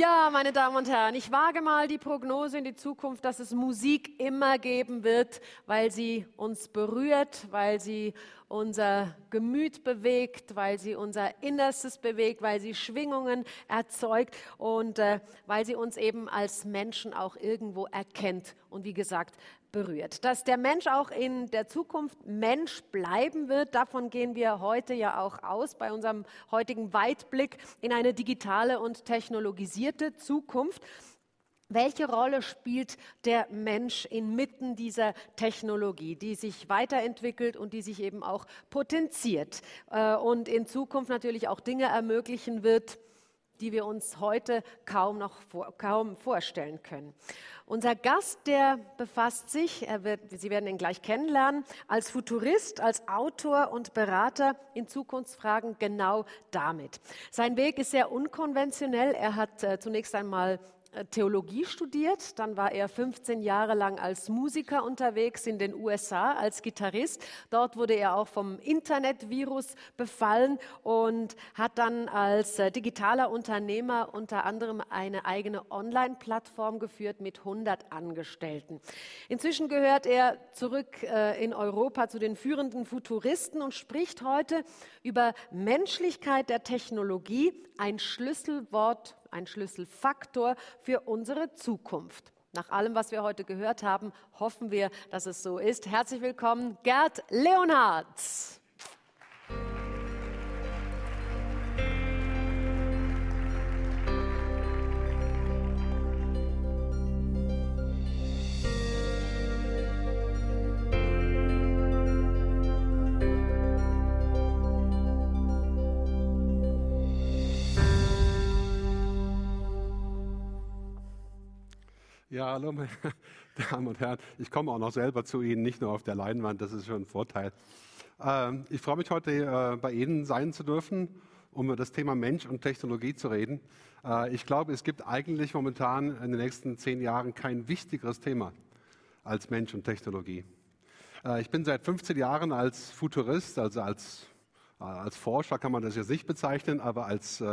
Ja, meine Damen und Herren, ich wage mal die Prognose in die Zukunft, dass es Musik immer geben wird, weil sie uns berührt, weil sie unser Gemüt bewegt, weil sie unser Innerstes bewegt, weil sie Schwingungen erzeugt und äh, weil sie uns eben als Menschen auch irgendwo erkennt und wie gesagt berührt. Dass der Mensch auch in der Zukunft Mensch bleiben wird, davon gehen wir heute ja auch aus bei unserem heutigen Weitblick in eine digitale und technologisierte Zukunft. Welche Rolle spielt der Mensch inmitten dieser Technologie, die sich weiterentwickelt und die sich eben auch potenziert äh, und in Zukunft natürlich auch Dinge ermöglichen wird, die wir uns heute kaum noch vor, kaum vorstellen können. Unser Gast, der befasst sich, wird, Sie werden ihn gleich kennenlernen, als Futurist, als Autor und Berater in Zukunftsfragen genau damit. Sein Weg ist sehr unkonventionell. Er hat äh, zunächst einmal Theologie studiert, dann war er 15 Jahre lang als Musiker unterwegs in den USA als Gitarrist. Dort wurde er auch vom Internetvirus befallen und hat dann als äh, digitaler Unternehmer unter anderem eine eigene Online-Plattform geführt mit 100 Angestellten. Inzwischen gehört er zurück äh, in Europa zu den führenden Futuristen und spricht heute über Menschlichkeit der Technologie, ein Schlüsselwort ein Schlüsselfaktor für unsere Zukunft. Nach allem, was wir heute gehört haben, hoffen wir, dass es so ist. Herzlich willkommen, Gerd Leonhardt. Ja, hallo, meine Damen und Herren. Ich komme auch noch selber zu Ihnen, nicht nur auf der Leinwand, das ist schon ein Vorteil. Ähm, ich freue mich heute äh, bei Ihnen sein zu dürfen, um über das Thema Mensch und Technologie zu reden. Äh, ich glaube, es gibt eigentlich momentan in den nächsten zehn Jahren kein wichtigeres Thema als Mensch und Technologie. Äh, ich bin seit 15 Jahren als Futurist, also als, als Forscher kann man das jetzt nicht bezeichnen, aber als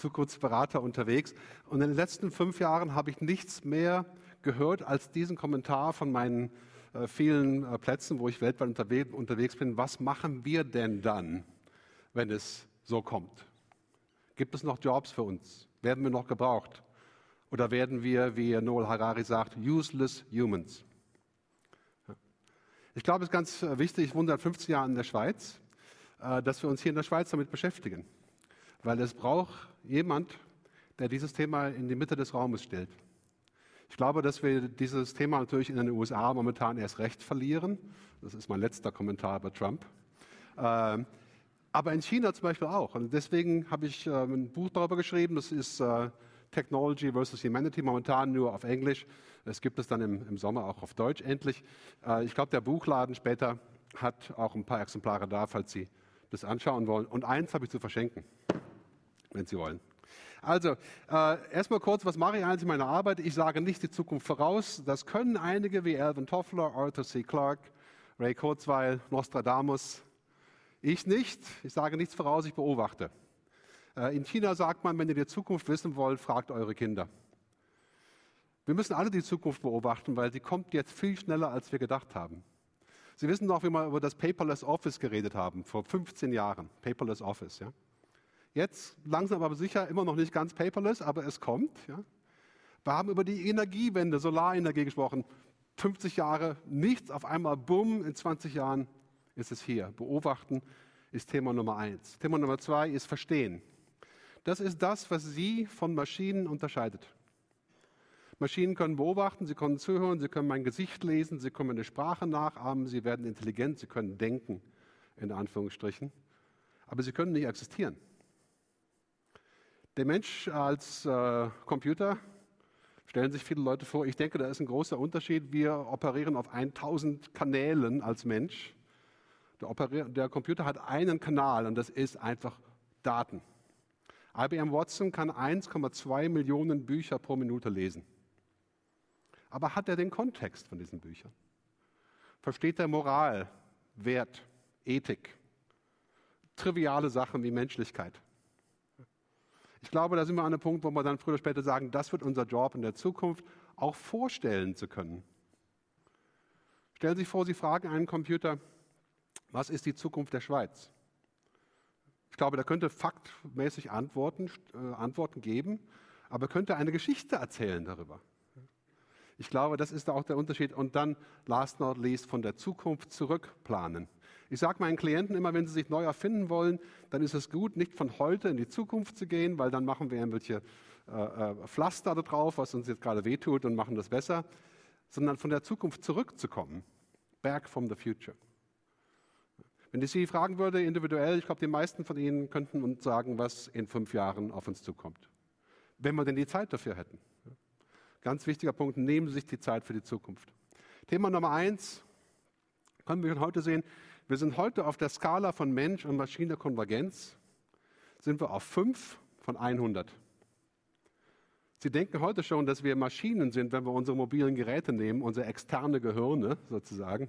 Zukunftsberater unterwegs. Und in den letzten fünf Jahren habe ich nichts mehr gehört als diesen Kommentar von meinen äh, vielen äh, Plätzen, wo ich weltweit unterwe unterwegs bin. Was machen wir denn dann, wenn es so kommt? Gibt es noch Jobs für uns? Werden wir noch gebraucht? Oder werden wir, wie Noel Harari sagt, useless humans? Ich glaube, es ist ganz äh, wichtig, ich wohne seit 15 Jahren in der Schweiz, äh, dass wir uns hier in der Schweiz damit beschäftigen weil es braucht jemand, der dieses Thema in die Mitte des Raumes stellt. Ich glaube, dass wir dieses Thema natürlich in den USA momentan erst recht verlieren. Das ist mein letzter Kommentar über Trump. Ähm, aber in China zum Beispiel auch. Und deswegen habe ich ähm, ein Buch darüber geschrieben. Das ist äh, Technology versus Humanity, momentan nur auf Englisch. Es gibt es dann im, Sommer auch auf Deutsch endlich. Äh, ich glaube, der Buchladen später hat auch ein paar Exemplare da, falls Sie das anschauen wollen. Und eins habe ich zu verschenken wenn Sie wollen. Also, äh, erstmal kurz, was mache ich eigentlich in meiner Arbeit? Ich sage nicht die Zukunft voraus. Das können einige wie Alvin Toffler, Arthur C. Clarke, Ray Kurzweil, Nostradamus. Ich nicht. Ich sage nichts voraus, ich beobachte. Äh, in China sagt man, wenn ihr die Zukunft wissen wollt, fragt eure Kinder. Wir müssen alle die Zukunft beobachten, weil sie kommt jetzt viel schneller, als wir gedacht haben. Sie wissen noch, wie wir über das Paperless Office geredet haben, vor 15 Jahren. Paperless Office, ja. Jetzt langsam aber sicher, immer noch nicht ganz paperless, aber es kommt. Ja. Wir haben über die Energiewende, Solarenergie gesprochen. 50 Jahre nichts, auf einmal bumm, in 20 Jahren ist es hier. Beobachten ist Thema Nummer eins. Thema Nummer zwei ist Verstehen. Das ist das, was Sie von Maschinen unterscheidet. Maschinen können beobachten, sie können zuhören, sie können mein Gesicht lesen, sie können meine Sprache nachahmen, sie werden intelligent, sie können denken, in Anführungsstrichen. Aber sie können nicht existieren. Der Mensch als äh, Computer stellen sich viele Leute vor. Ich denke, da ist ein großer Unterschied. Wir operieren auf 1000 Kanälen als Mensch. Der, der Computer hat einen Kanal und das ist einfach Daten. IBM Watson kann 1,2 Millionen Bücher pro Minute lesen. Aber hat er den Kontext von diesen Büchern? Versteht er Moral, Wert, Ethik, triviale Sachen wie Menschlichkeit? Ich glaube, da sind wir an einem Punkt, wo wir dann früher oder später sagen, das wird unser Job in der Zukunft, auch vorstellen zu können. Stellen Sie sich vor, Sie fragen einen Computer, was ist die Zukunft der Schweiz? Ich glaube, der könnte faktmäßig Antworten, äh, Antworten geben, aber könnte eine Geschichte erzählen darüber. Ich glaube, das ist auch der Unterschied. Und dann, last not least, von der Zukunft zurückplanen. Ich sage meinen Klienten immer, wenn sie sich neu erfinden wollen, dann ist es gut, nicht von heute in die Zukunft zu gehen, weil dann machen wir irgendwelche äh, äh, Pflaster da drauf, was uns jetzt gerade wehtut und machen das besser, sondern von der Zukunft zurückzukommen. Back from the future. Wenn ich Sie fragen würde, individuell, ich glaube, die meisten von Ihnen könnten uns sagen, was in fünf Jahren auf uns zukommt. Wenn wir denn die Zeit dafür hätten. Ganz wichtiger Punkt, nehmen Sie sich die Zeit für die Zukunft. Thema Nummer eins, können wir heute sehen, wir sind heute auf der Skala von Mensch und Maschine Konvergenz, sind wir auf 5 von 100. Sie denken heute schon, dass wir Maschinen sind, wenn wir unsere mobilen Geräte nehmen, unsere externe Gehirne sozusagen.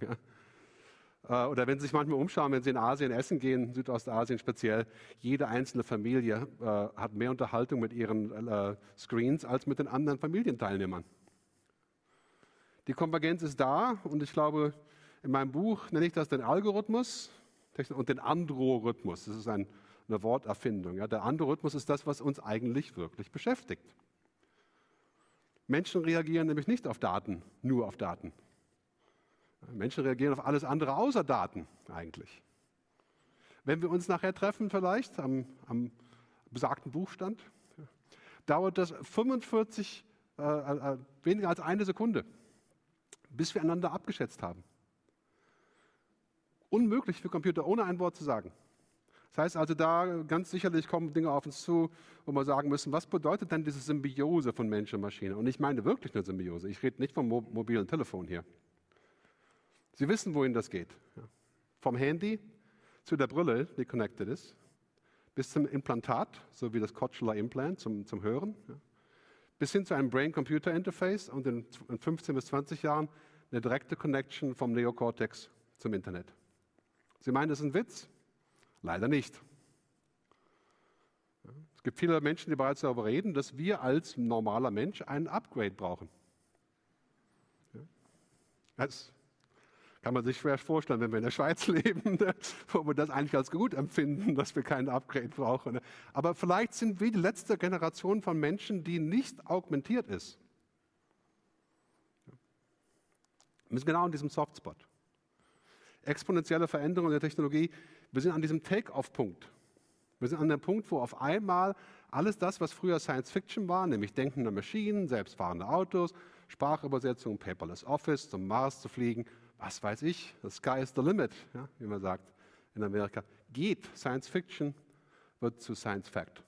Ja. Äh, oder wenn Sie sich manchmal umschauen, wenn Sie in Asien essen gehen, Südostasien speziell, jede einzelne Familie äh, hat mehr Unterhaltung mit ihren äh, Screens als mit den anderen Familienteilnehmern. Die Konvergenz ist da und ich glaube, in meinem Buch nenne ich das den Algorithmus und den Androrhythmus. Das ist ein, eine Worterfindung. Ja. Der Androrhythmus ist das, was uns eigentlich wirklich beschäftigt. Menschen reagieren nämlich nicht auf Daten, nur auf Daten. Menschen reagieren auf alles andere außer Daten eigentlich. Wenn wir uns nachher treffen, vielleicht am, am besagten Buchstand, dauert das 45, äh, äh, weniger als eine Sekunde, bis wir einander abgeschätzt haben. Unmöglich für Computer, ohne ein Wort zu sagen. Das heißt also, da ganz sicherlich kommen Dinge auf uns zu, wo wir sagen müssen, was bedeutet denn diese Symbiose von Mensch und Maschine? Und ich meine wirklich eine Symbiose. Ich rede nicht vom mobilen Telefon hier. Sie wissen, wohin das geht. Vom Handy zu der Brille, die connected ist, bis zum Implantat, so wie das Cochlear Implant zum, zum Hören, bis hin zu einem Brain-Computer-Interface und in 15 bis 20 Jahren eine direkte Connection vom Neocortex zum Internet. Sie meinen, das ist ein Witz? Leider nicht. Es gibt viele Menschen, die bereits darüber reden, dass wir als normaler Mensch einen Upgrade brauchen. Das kann man sich schwer vorstellen, wenn wir in der Schweiz leben, ne, wo wir das eigentlich als gut empfinden, dass wir keinen Upgrade brauchen. Ne. Aber vielleicht sind wir die letzte Generation von Menschen, die nicht augmentiert ist. Wir sind genau in diesem Softspot. Exponentielle Veränderungen der Technologie. Wir sind an diesem Take-off-Punkt. Wir sind an dem Punkt, wo auf einmal alles das, was früher Science Fiction war, nämlich denkende Maschinen, selbstfahrende Autos, Sprachübersetzung, Paperless Office, zum Mars zu fliegen, was weiß ich, the sky is the limit, ja, wie man sagt in Amerika, geht. Science Fiction wird zu Science Fact.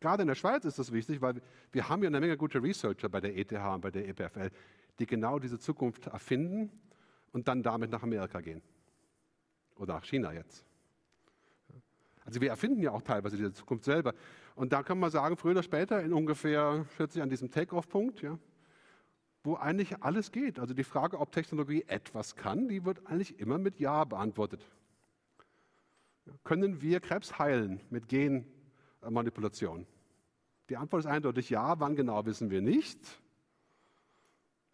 Gerade in der Schweiz ist das wichtig, weil wir haben ja eine Menge gute Researcher bei der ETH und bei der EPFL, die genau diese Zukunft erfinden und dann damit nach Amerika gehen. Oder nach China jetzt. Also wir erfinden ja auch teilweise diese Zukunft selber. Und da kann man sagen, früher oder später, in ungefähr, schätze ich, an diesem Take-off-Punkt, ja, wo eigentlich alles geht. Also die Frage, ob Technologie etwas kann, die wird eigentlich immer mit Ja beantwortet. Können wir Krebs heilen mit Genmanipulation? Die Antwort ist eindeutig ja. Wann genau wissen wir nicht.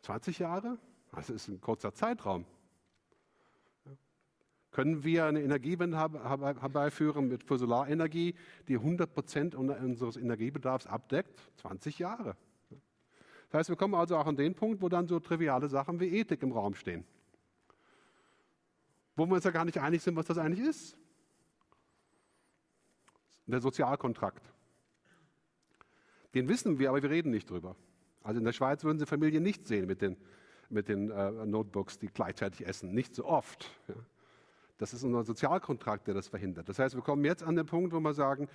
20 Jahre? Das ist ein kurzer Zeitraum. Können wir eine Energiewende herbeiführen mit Solarenergie, die 100 Prozent unseres Energiebedarfs abdeckt? 20 Jahre. Das heißt, wir kommen also auch an den Punkt, wo dann so triviale Sachen wie Ethik im Raum stehen. Wo wir uns ja gar nicht einig sind, was das eigentlich ist. Der Sozialkontrakt. Den wissen wir, aber wir reden nicht drüber. Also in der Schweiz würden Sie Familien nicht sehen mit den, mit den äh, Notebooks, die gleichzeitig essen. Nicht so oft. Ja. Das ist unser Sozialkontrakt, der das verhindert. Das heißt, wir kommen jetzt an den Punkt, wo wir sagen,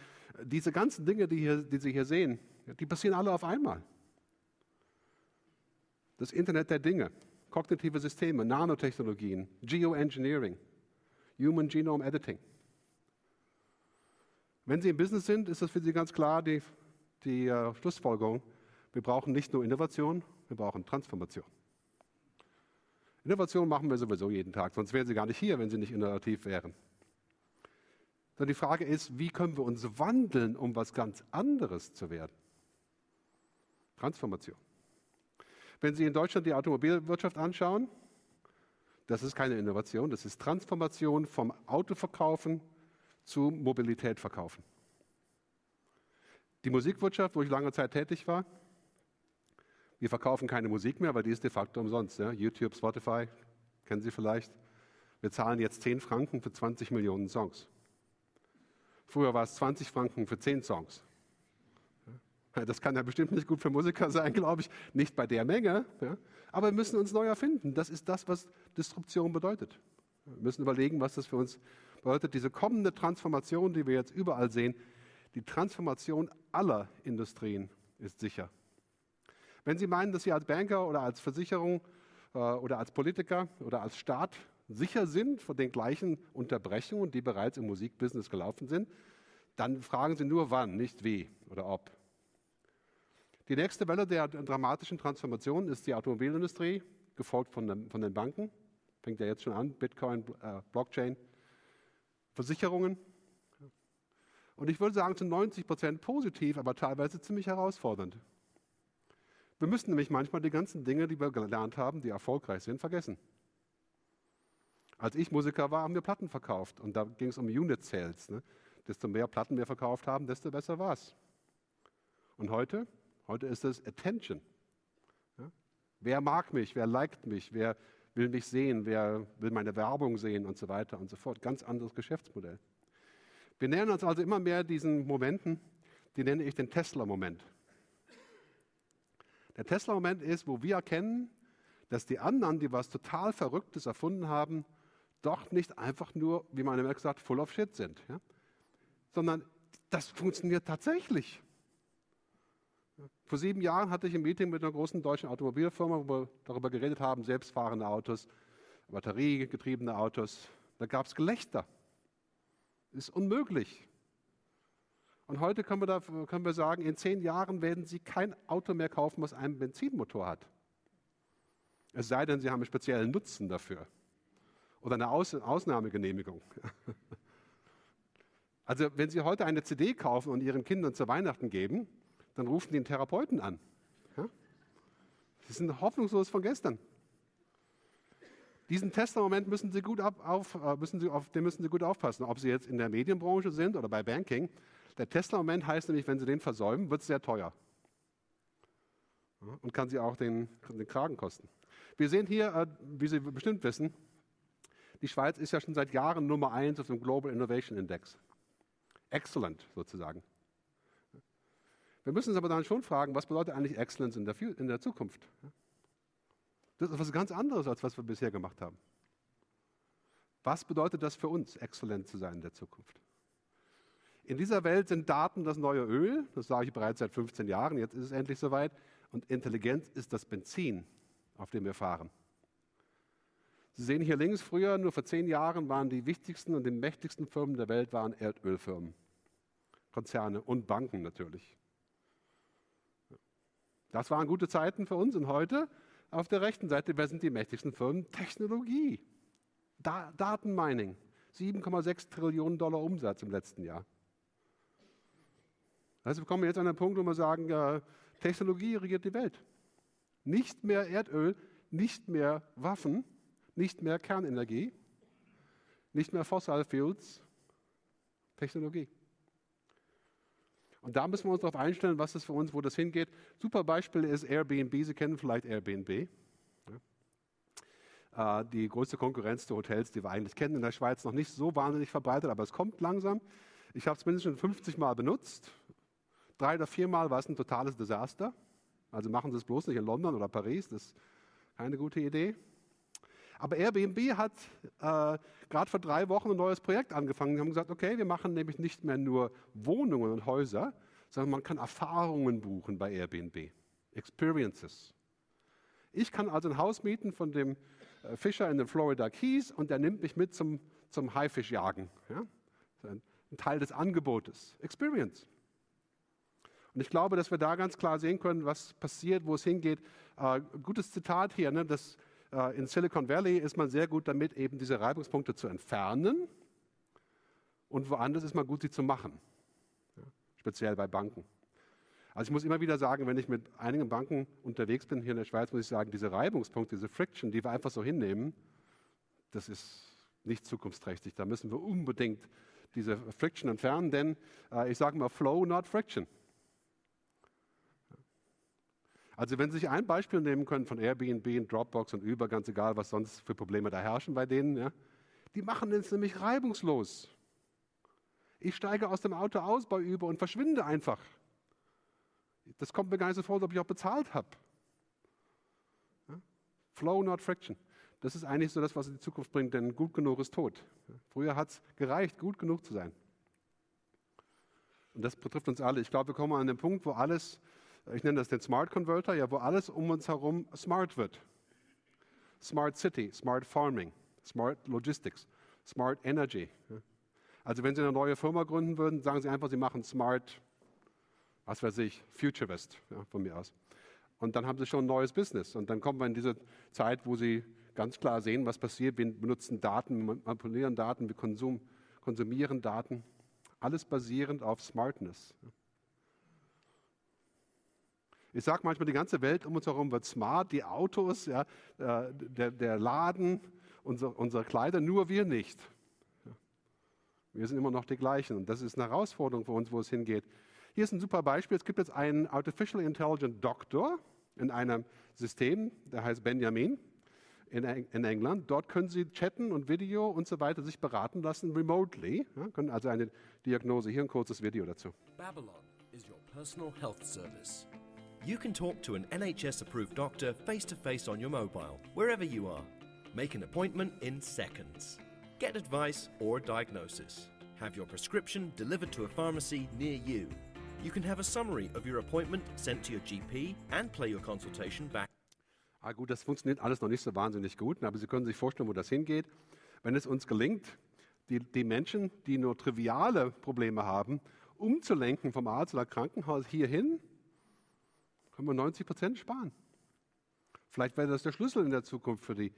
diese ganzen Dinge, die, hier, die Sie hier sehen, die passieren alle auf einmal das Internet der Dinge, kognitive Systeme, Nanotechnologien, Geoengineering, Human Genome Editing. Wenn Sie im Business sind, ist das für Sie ganz klar die, die uh, Schlussfolgerung, wir brauchen nicht nur Innovation, wir brauchen Transformation. Innovation machen wir sowieso jeden Tag, sonst wären Sie gar nicht hier, wenn Sie nicht innovativ wären. sondern die Frage ist, wie können wir uns wandeln, um was ganz anderes zu werden? Transformation. Wenn Sie in Deutschland die Automobilwirtschaft anschauen, das ist keine Innovation, das ist Transformation vom Autoverkaufen zu Mobilität verkaufen. Die Musikwirtschaft, wo ich lange Zeit tätig war, wir verkaufen keine Musik mehr, weil die ist de facto umsonst. Ja? YouTube, Spotify, kennen Sie vielleicht. Wir zahlen jetzt 10 Franken für 20 Millionen Songs. Früher war es 20 Franken für 10 Songs. Das kann ja bestimmt nicht gut für Musiker sein, glaube ich. Nicht bei der Menge. Ja. Aber wir müssen uns neu erfinden. Das ist das, was Disruption bedeutet. Wir müssen überlegen, was das für uns bedeutet. Diese kommende Transformation, die wir jetzt überall sehen, die Transformation aller Industrien ist sicher. Wenn Sie meinen, dass Sie als Banker oder als Versicherung äh, oder als Politiker oder als Staat sicher sind vor den gleichen Unterbrechungen, die bereits im Musikbusiness gelaufen sind, dann fragen Sie nur wann, nicht wie oder ob. Die nächste Welle der dramatischen Transformation ist die Automobilindustrie, gefolgt von, den, von den Banken. Fängt ja jetzt schon an, Bitcoin, äh, Blockchain, Versicherungen. Und ich würde sagen, zu 90 Prozent positiv, aber teilweise ziemlich herausfordernd. Wir müssen nämlich manchmal die ganzen Dinge, die wir gelernt haben, die erfolgreich sind, vergessen. Als ich Musiker war, haben wir Platten verkauft und da ging es um Unit Sales. Ne? Desto mehr Platten wir verkauft haben, desto besser war es. Und heute? Heute ist es Attention. Ja? Wer mag mich? Wer liked mich? Wer will mich sehen? Wer will meine Werbung sehen? Und so weiter und so fort. Ganz anderes Geschäftsmodell. Wir nähern uns also immer mehr diesen Momenten, die nenne ich den Tesla-Moment. Der Tesla-Moment ist, wo wir erkennen, dass die anderen, die was total Verrücktes erfunden haben, doch nicht einfach nur, wie man immer gesagt, full of shit sind, ja? sondern das funktioniert tatsächlich. Vor sieben Jahren hatte ich ein Meeting mit einer großen deutschen Automobilfirma, wo wir darüber geredet haben, selbstfahrende Autos, batteriegetriebene Autos. Da gab es Gelächter. Ist unmöglich. Und heute können wir, da, können wir sagen, in zehn Jahren werden Sie kein Auto mehr kaufen, was einen Benzinmotor hat. Es sei denn, Sie haben einen speziellen Nutzen dafür oder eine Aus Ausnahmegenehmigung. Also wenn Sie heute eine CD kaufen und Ihren Kindern zu Weihnachten geben, dann rufen die einen Therapeuten an. Sie sind hoffnungslos von gestern. Diesen Testmoment müssen Sie gut auf, äh, müssen Sie auf, den müssen Sie gut aufpassen, ob Sie jetzt in der Medienbranche sind oder bei Banking. Der Testmoment heißt nämlich, wenn Sie den versäumen, wird es sehr teuer. Und kann Sie auch den, den, Kragen kosten. Wir sehen hier, äh, wie Sie bestimmt wissen, die Schweiz ist ja schon seit Jahren Nummer eins auf dem Global Innovation Index. Excellent sozusagen. Wir müssen uns aber dann schon fragen, was bedeutet eigentlich Excellence in der, in der Zukunft? Das ist etwas ganz anderes, als was wir bisher gemacht haben. Was bedeutet das für uns, exzellent zu sein in der Zukunft? In dieser Welt sind Daten das neue Öl, das sage ich bereits seit 15 Jahren, jetzt ist es endlich soweit, und Intelligenz ist das Benzin, auf dem wir fahren. Sie sehen hier links, früher, nur vor zehn Jahren, waren die wichtigsten und die mächtigsten Firmen der Welt waren Erdölfirmen, Konzerne und Banken natürlich. Das waren gute Zeiten für uns. Und heute auf der rechten Seite, wer sind die mächtigsten Firmen? Technologie, da Datenmining. 7,6 Trillionen Dollar Umsatz im letzten Jahr. Also wir kommen jetzt an den Punkt, wo wir sagen, äh, Technologie regiert die Welt. Nicht mehr Erdöl, nicht mehr Waffen, nicht mehr Kernenergie, nicht mehr Fossil Fuels, Technologie. Und da müssen wir uns darauf einstellen, was das für uns, wo das hingeht. Super Beispiel ist Airbnb. Sie kennen vielleicht Airbnb. Ja. Äh, die größte Konkurrenz der Hotels, die wir eigentlich kennen in der Schweiz, noch nicht so wahnsinnig verbreitet, aber es kommt langsam. Ich habe es mindestens schon 50 Mal benutzt. Drei oder vier Mal war es ein totales Desaster. Also machen Sie es bloß nicht in London oder Paris, das ist keine gute Idee. Aber Airbnb hat äh, gerade vor drei Wochen ein neues Projekt angefangen. Die haben gesagt, okay, wir machen nämlich nicht mehr nur Wohnungen und Häuser, sondern man kann Erfahrungen buchen bei Airbnb. Experiences. Ich kann also ein Haus mieten von dem äh, Fischer in den Florida Keys und der nimmt mich mit zum, zum Haifischjagen. Ja? Ein Teil des Angebotes. Experience. Und ich glaube, dass wir da ganz klar sehen können, was passiert, wo es hingeht. Äh, gutes Zitat hier, ne, das äh, in Silicon Valley ist man sehr gut damit, eben diese Reibungspunkte zu entfernen und woanders ist man gut, sie zu machen. Ja, speziell bei Banken. Also ich muss immer wieder sagen, wenn ich mit einigen Banken unterwegs bin hier in der Schweiz, muss ich sagen, diese Reibungspunkte, diese Friction, die wir einfach so hinnehmen, das ist nicht zukunftsträchtig. Da müssen wir unbedingt diese Friction entfernen, denn äh, ich sage mal Flow, not Friction. Also wenn Sie sich ein Beispiel nehmen können von Airbnb, Dropbox und Uber, ganz egal, was sonst für Probleme da herrschen bei denen, ja, die machen es nämlich reibungslos. Ich steige aus dem Auto aus bei Uber und verschwinde einfach. Das kommt mir gar nicht so vor, als ob ich auch bezahlt habe. Ja? Flow, not friction. Das ist eigentlich so das, was in die Zukunft bringt, denn gut genug ist tot. Früher hat es gereicht, gut genug zu sein. Und das betrifft uns alle. Ich glaube, wir kommen an den Punkt, wo alles, ich nenne das den Smart Converter, ja, wo alles um uns herum smart wird. Smart City, Smart Farming, Smart Logistics, Smart Energy. Also wenn Sie eine neue Firma gründen würden, sagen Sie einfach, Sie machen Smart was weiß ich, Future West ja, von mir aus. Und dann haben sie schon ein neues Business. Und dann kommen wir in diese Zeit, wo sie ganz klar sehen, was passiert. Wir benutzen Daten, manipulieren Daten, wir konsum, konsumieren Daten. Alles basierend auf Smartness. Ich sage manchmal, die ganze Welt um uns herum wird smart, die Autos, ja, äh, der, der Laden, unsere, unsere Kleider, nur wir nicht. Wir sind immer noch die gleichen. Und das ist eine Herausforderung für uns, wo es hingeht. Hier ist ein super Beispiel. Es gibt jetzt einen Artificial Intelligent Doctor in einem System, der heißt Benjamin in, in England. Dort können Sie chatten und Video und so weiter sich beraten lassen remotely. Ja, können also eine Diagnose. Hier ein kurzes Video dazu. Babylon is your personal health service. You can talk to an NHS approved doctor face to face on your mobile, wherever you are. Make an appointment in seconds. Get advice or diagnosis. Have your prescription delivered to a pharmacy near you. You can have a summary of your appointment sent to your GP and play your consultation back. Ah, gut, das funktioniert alles noch nicht so wahnsinnig gut, aber Sie können sich vorstellen, wo das hingeht. Wenn es uns gelingt, die, die Menschen, die nur triviale Probleme haben, umzulenken vom Arzt oder Krankenhaus hierhin, können wir 90 Prozent sparen. Vielleicht wäre das der Schlüssel in der Zukunft für die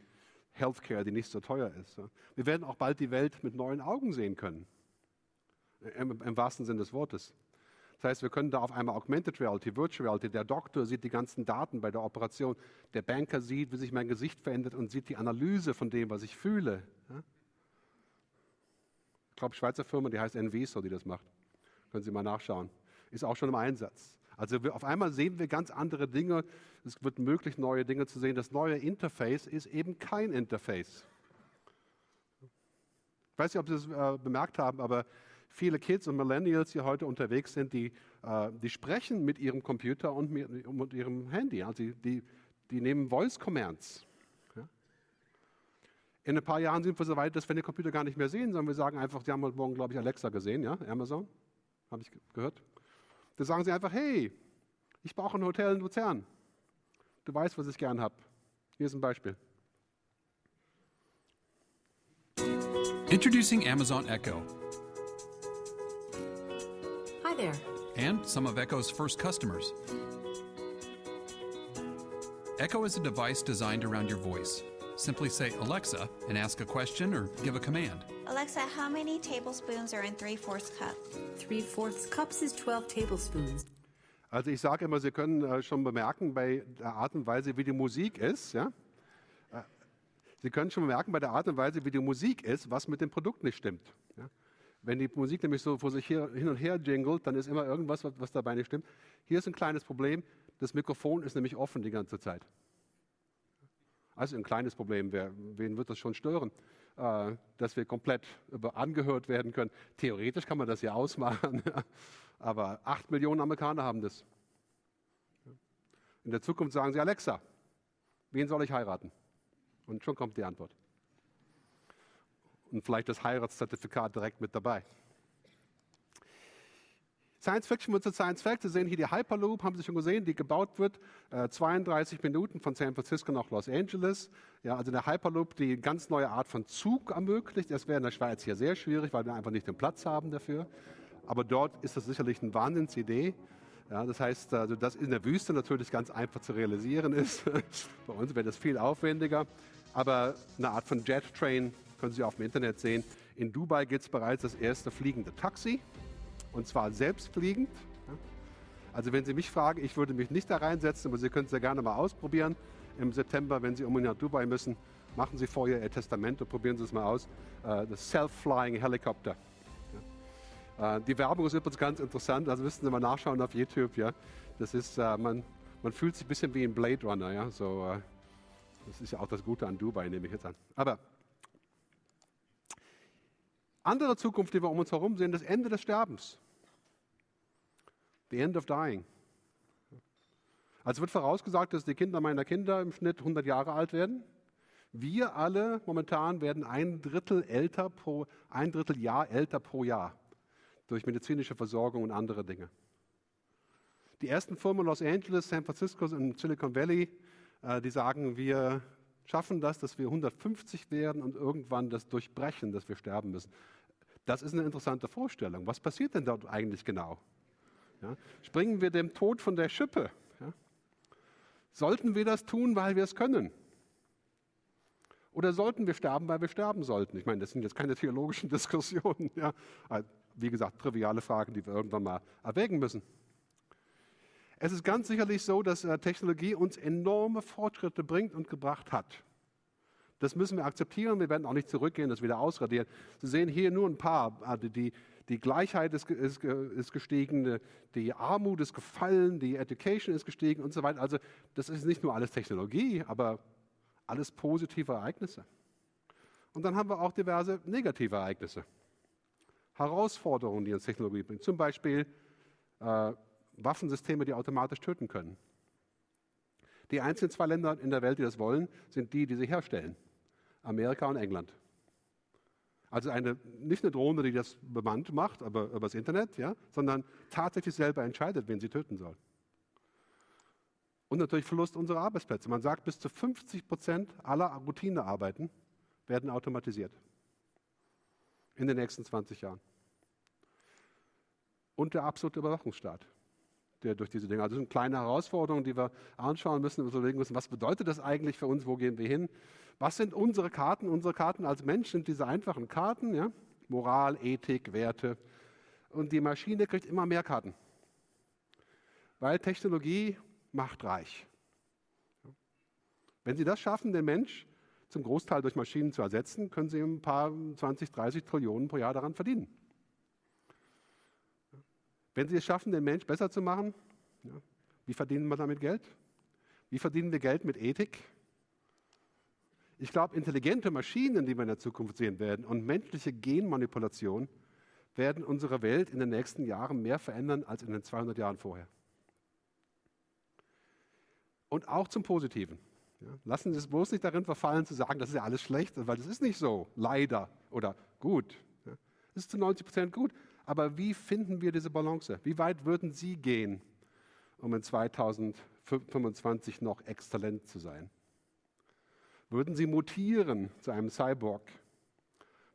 Healthcare, die nicht so teuer ist. Wir werden auch bald die Welt mit neuen Augen sehen können, im, im wahrsten Sinne des Wortes. Das heißt, wir können da auf einmal Augmented Reality, Virtual Reality, der Doktor sieht die ganzen Daten bei der Operation, der Banker sieht, wie sich mein Gesicht verändert und sieht die Analyse von dem, was ich fühle. Ich glaube, Schweizer Firma, die heißt Enviso, die das macht. Können Sie mal nachschauen. Ist auch schon im Einsatz. Also wir, auf einmal sehen wir ganz andere Dinge. Es wird möglich, neue Dinge zu sehen. Das neue Interface ist eben kein Interface. Ich weiß nicht, ob Sie das äh, bemerkt haben, aber viele Kids und Millennials, die heute unterwegs sind, die, äh, die sprechen mit ihrem Computer und mit, mit ihrem Handy. Also die, die nehmen Voice Commands. In ein paar Jahren sind wir so weit, dass wir den Computer gar nicht mehr sehen, sondern wir sagen einfach, Sie haben heute Morgen, glaube ich, Alexa gesehen, ja, Amazon, habe ich gehört. Da sagen Sie einfach, hey, ich brauche ein Hotel in Luzern. Du weißt, was ich gern habe. Hier ist ein Beispiel. Introducing Amazon Echo. Hi there. And some of Echo's first customers. Echo is a device designed around your voice. Simply say Alexa and ask a question or give a command. Alexa, how many tablespoons are in 3 fourths cup? 3 fourths cups is 12 tablespoons. Also ich sage immer, Sie können äh, schon bemerken bei der Art und Weise, wie die Musik ist, ja? Äh, Sie können schon bemerken bei der Art und Weise, wie die Musik ist, was mit dem Produkt nicht stimmt. Ja? Wenn die Musik nämlich so vor sich hier, hin und her jingelt, dann ist immer irgendwas, was, was dabei nicht stimmt. Hier ist ein kleines Problem. Das Mikrofon ist nämlich offen die ganze Zeit. Also ein kleines Problem. Wer, wen wird das schon stören? Äh, dass wir komplett angehört werden können. Theoretisch kann man das ja ausmachen. Aber acht Millionen Amerikaner haben das. In der Zukunft sagen sie, Alexa, wen soll ich heiraten? Und schon kommt die Antwort und vielleicht das Heiratszertifikat direkt mit dabei. Science Fiction wird zu Science Fact. Sie sehen hier die Hyperloop, haben Sie schon gesehen, die gebaut wird. Äh, 32 Minuten von San Francisco nach Los Angeles. Ja, also der Hyperloop, die ganz neue Art von Zug ermöglicht. Das wäre in der Schweiz hier sehr schwierig, weil wir einfach nicht den Platz haben dafür. Aber dort ist das sicherlich eine Wahnsinnsidee. Ja, das heißt, also das in der Wüste natürlich ganz einfach zu realisieren ist. Bei uns wäre das viel aufwendiger. Aber eine Art von Jet Train können Sie auf dem Internet sehen, In Dubai gibt es bereits das erste fliegende Taxi, und zwar selbstfliegend. Also wenn Sie mich fragen, ich würde mich nicht da reinsetzen, aber Sie können es ja gerne mal ausprobieren. Im September, wenn Sie unbedingt nach Dubai müssen, machen Sie vorher Ihr Testament und probieren Sie es mal aus. Äh, das Self-Flying Helicopter. Äh, die Werbung ist übrigens ganz interessant, also müssten Sie mal nachschauen auf YouTube. Ja. Das ist, äh, man, man fühlt sich ein bisschen wie ein Blade Runner. Ja. So, das ist ja auch das Gute an Dubai, nehme ich jetzt an. Aber andere Zukunft, die wir um uns herum sehen, das Ende des Sterbens. The end of dying. Also wird vorausgesagt, dass die Kinder meiner Kinder im Schnitt 100 Jahre alt werden. Wir alle momentan werden ein Drittel älter pro, ein Drittel Jahr älter pro Jahr durch medizinische Versorgung und andere Dinge. Die ersten Firmen Los Angeles, San Francisco und Silicon Valley, äh, die sagen, wir schaffen das, dass wir 150 werden und irgendwann das durchbrechen, dass wir sterben müssen. Das ist eine interessante Vorstellung. Was passiert denn dort eigentlich genau? Ja? Springen wir dem Tod von der Schippe? Ja? Sollten wir das tun, weil wir es können? Oder sollten wir sterben, weil wir sterben sollten? Ich meine, das sind jetzt keine theologischen Diskussionen. Ja? Wie gesagt, triviale Fragen, die wir irgendwann mal erwägen müssen. Es ist ganz sicherlich so, dass äh, Technologie uns enorme Fortschritte bringt und gebracht hat. Das müssen wir akzeptieren. Wir werden auch nicht zurückgehen, das wieder ausradieren. Sie sehen hier nur ein paar. Also die, die Gleichheit ist, ist, ist, gestiegen, die Armut ist gefallen, die Education ist gestiegen und so weiter. Also das ist nicht nur alles Technologie, aber alles positive Ereignisse. Und dann haben wir auch diverse negative Ereignisse. Herausforderungen, die uns Technologie bringt. Zum Beispiel äh, Waffensysteme, die automatisch töten können. Die einzigen zwei Länder in der Welt, die das wollen, sind die, die sie herstellen. Amerika und England. Also eine, nicht eine Drohne, die das bemannt macht, aber über das Internet, ja, sondern tatsächlich selber entscheidet, wen sie töten soll. Und natürlich Verlust unserer Arbeitsplätze. Man sagt, bis zu 50 Prozent aller Routinearbeiten werden automatisiert in den nächsten 20 Jahren. Und der absolute Überwachungsstaat, der durch diese Dinge, also das sind kleine Herausforderungen, die wir anschauen müssen und überlegen müssen, was bedeutet das eigentlich für uns, wo gehen wir hin? Was sind unsere Karten? Unsere Karten als Mensch sind diese einfachen Karten, ja? Moral, Ethik, Werte. Und die Maschine kriegt immer mehr Karten, weil Technologie macht reich. Wenn Sie das schaffen, den Mensch zum Großteil durch Maschinen zu ersetzen, können Sie ein paar 20, 30 Trillionen pro Jahr daran verdienen. Wenn Sie es schaffen, den Mensch besser zu machen, ja, wie verdienen wir damit Geld? Wie verdienen wir Geld mit Ethik? Ich glaube, intelligente Maschinen, die wir in der Zukunft sehen werden, und menschliche Genmanipulation werden unsere Welt in den nächsten Jahren mehr verändern als in den 200 Jahren vorher. Und auch zum Positiven. Ja, lassen Sie es bloß nicht darin verfallen, zu sagen, das ist ja alles schlecht, weil das ist nicht so, leider oder gut. Es ja, ist zu 90 Prozent gut. Aber wie finden wir diese Balance? Wie weit würden Sie gehen, um in 2025 noch exzellent zu sein? Würden Sie mutieren zu einem Cyborg,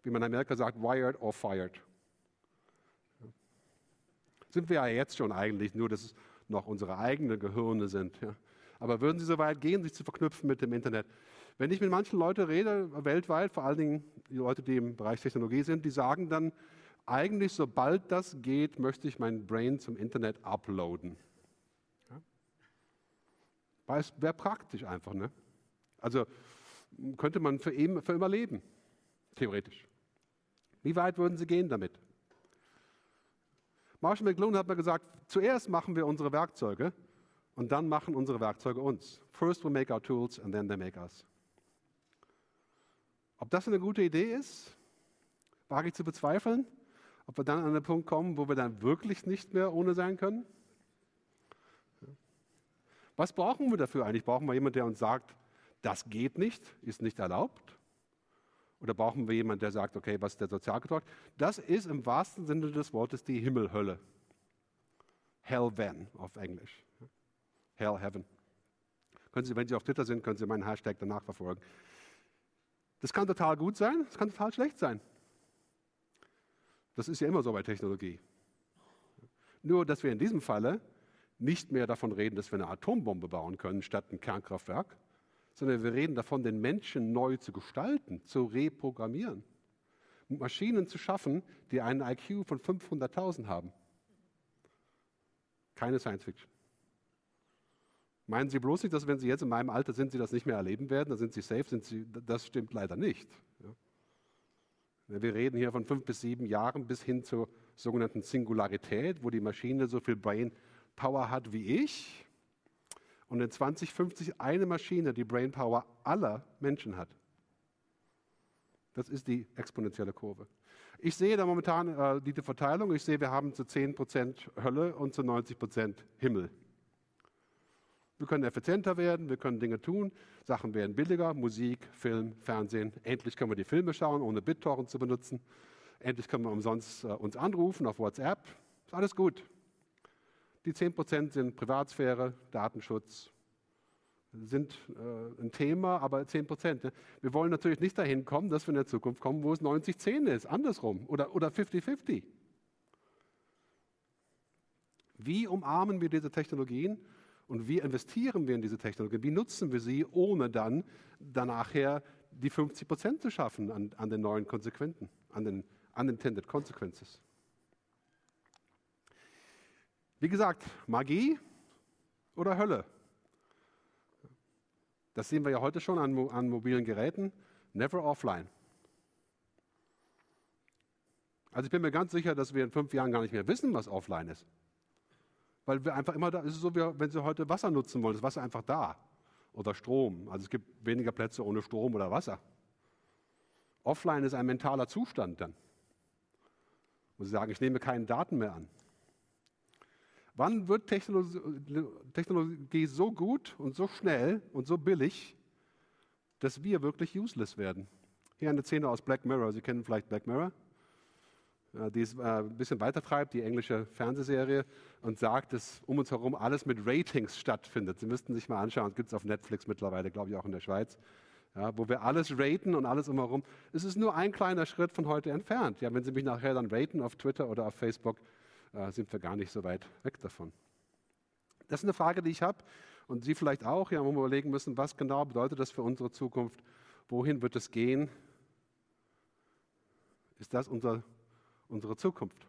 wie man in Amerika sagt, wired or fired? Sind wir ja jetzt schon eigentlich, nur dass es noch unsere eigenen Gehirne sind. Ja. Aber würden Sie so weit gehen, sich zu verknüpfen mit dem Internet? Wenn ich mit manchen Leuten rede, weltweit, vor allen Dingen die Leute, die im Bereich Technologie sind, die sagen dann, eigentlich sobald das geht, möchte ich mein Brain zum Internet uploaden. Ja? Weil es wäre praktisch einfach. Ne? Also könnte man für, eben, für immer leben, theoretisch. Wie weit würden Sie gehen damit? Marshall McLuhan hat mir gesagt, zuerst machen wir unsere Werkzeuge und dann machen unsere Werkzeuge uns. First we make our tools and then they make us. Ob das eine gute Idee ist, wage ich zu bezweifeln. Ob wir dann an den Punkt kommen, wo wir dann wirklich nicht mehr ohne sein können? Was brauchen wir dafür eigentlich? Brauchen wir jemanden, der uns sagt, das geht nicht, ist nicht erlaubt? Oder brauchen wir jemanden, der sagt, okay, was ist der Sozialkontrakt? Das ist im wahrsten Sinne des Wortes die Himmelhölle. Hell then auf Englisch. Hell Heaven. Können Sie, wenn Sie auf Twitter sind, können Sie meinen Hashtag danach verfolgen. Das kann total gut sein, das kann total schlecht sein. Das ist ja immer so bei Technologie. Nur, dass wir in diesem Falle nicht mehr davon reden, dass wir eine Atombombe bauen können statt ein Kernkraftwerk, sondern wir reden davon, den Menschen neu zu gestalten, zu reprogrammieren. Maschinen zu schaffen, die einen IQ von 500.000 haben. Keine Science Fiction. Meinen Sie bloß nicht, dass wenn Sie jetzt in meinem Alter sind, Sie das nicht mehr erleben werden? Dann sind Sie safe, sind Sie, das stimmt leider nicht. Ja. Wir reden hier von fünf bis sieben Jahren bis hin zur sogenannten Singularität, wo die Maschine so viel Brain Power hat wie ich und in 2050 eine Maschine die Brain Power aller Menschen hat. Das ist die exponentielle Kurve. Ich sehe da momentan äh, die Verteilung. Ich sehe, wir haben zu 10% Hölle und zu 90% Himmel. Wir können effizienter werden, wir können Dinge tun, Sachen werden billiger, Musik, Film, Fernsehen. Endlich können wir die Filme schauen, ohne BitTorrent zu benutzen. Endlich können wir umsonst äh, uns anrufen auf WhatsApp. Ist alles gut. Die 10% sind Privatsphäre, Datenschutz, sind äh, ein Thema, aber 10%. Ne? Wir wollen natürlich nicht dahin kommen, dass wir in der Zukunft kommen, wo es 90-10 ist, andersrum oder 50-50. Wie umarmen wir diese Technologien und wie investieren wir in diese Technologien? Wie nutzen wir sie, ohne dann danach die 50% zu schaffen an, an den neuen Konsequenzen, an den unintended consequences? Wie gesagt, Magie oder Hölle? Das sehen wir ja heute schon an, an mobilen Geräten. Never offline. Also ich bin mir ganz sicher, dass wir in fünf Jahren gar nicht mehr wissen, was offline ist. Weil wir einfach immer da, es ist so, wie wenn Sie heute Wasser nutzen wollen, ist Wasser einfach da. Oder Strom. Also es gibt weniger Plätze ohne Strom oder Wasser. Offline ist ein mentaler Zustand dann. Und Sie sagen, ich nehme keine Daten mehr an. Wann wird Technologie so gut und so schnell und so billig, dass wir wirklich useless werden? Hier eine Szene aus Black Mirror. Sie kennen vielleicht Black Mirror, die es äh, ein bisschen weitertreibt, die englische Fernsehserie, und sagt, dass um uns herum alles mit Ratings stattfindet. Sie müssten sich mal anschauen, gibt es auf Netflix mittlerweile, glaube ich auch in der Schweiz, ja, wo wir alles raten und alles umherum. Es ist nur ein kleiner Schritt von heute entfernt. Ja, wenn Sie mich nachher dann raten auf Twitter oder auf Facebook, äh, sind wir gar nicht so weit weg davon. Das ist eine Frage, die ich habe und Sie vielleicht auch, ja, wo wir überlegen müssen, was genau bedeutet das für unsere Zukunft? Wohin wird es gehen? Ist das unser, unsere Zukunft?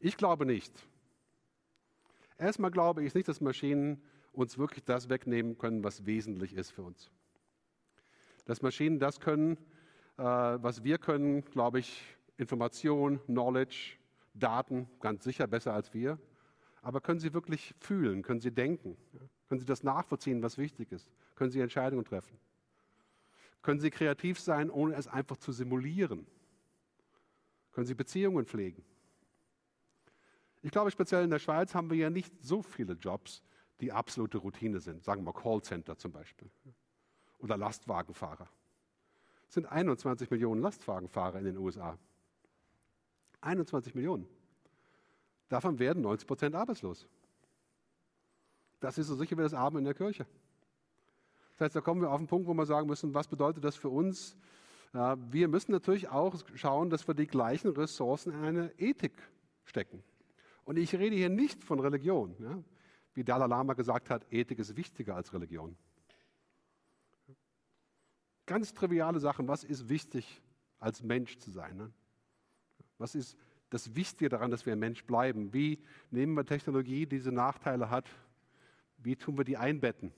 Ich glaube nicht. Erstmal glaube ich nicht, dass Maschinen uns wirklich das wegnehmen können, was wesentlich ist für uns. Dass Maschinen das können, äh, was wir können, glaube ich, Information, Knowledge, Daten, ganz sicher besser als wir. Aber können Sie wirklich fühlen? Können Sie denken? Können Sie das nachvollziehen, was wichtig ist? Können Sie Entscheidungen treffen? Können Sie kreativ sein, ohne es einfach zu simulieren? Können Sie Beziehungen pflegen? Ich glaube, speziell in der Schweiz haben wir ja nicht so viele Jobs, die absolute Routine sind. Sagen wir Callcenter zum Beispiel. Oder Lastwagenfahrer. Es sind 21 Millionen Lastwagenfahrer in den USA. 21 Millionen. Davon werden 90 Prozent arbeitslos. Das ist so sicher wie das Abend in der Kirche. Das heißt, da kommen wir auf den Punkt, wo wir sagen müssen, was bedeutet das für uns? Wir müssen natürlich auch schauen, dass wir die gleichen Ressourcen in eine Ethik stecken. Und ich rede hier nicht von Religion. Ja? Wie Dalai Lama gesagt hat, Ethik ist wichtiger als Religion. Ganz triviale Sachen. Was ist wichtig, als Mensch zu sein? Ne? Was ist das Wichtige daran, dass wir ein Mensch bleiben? Wie nehmen wir Technologie, die diese Nachteile hat? Wie tun wir die einbetten?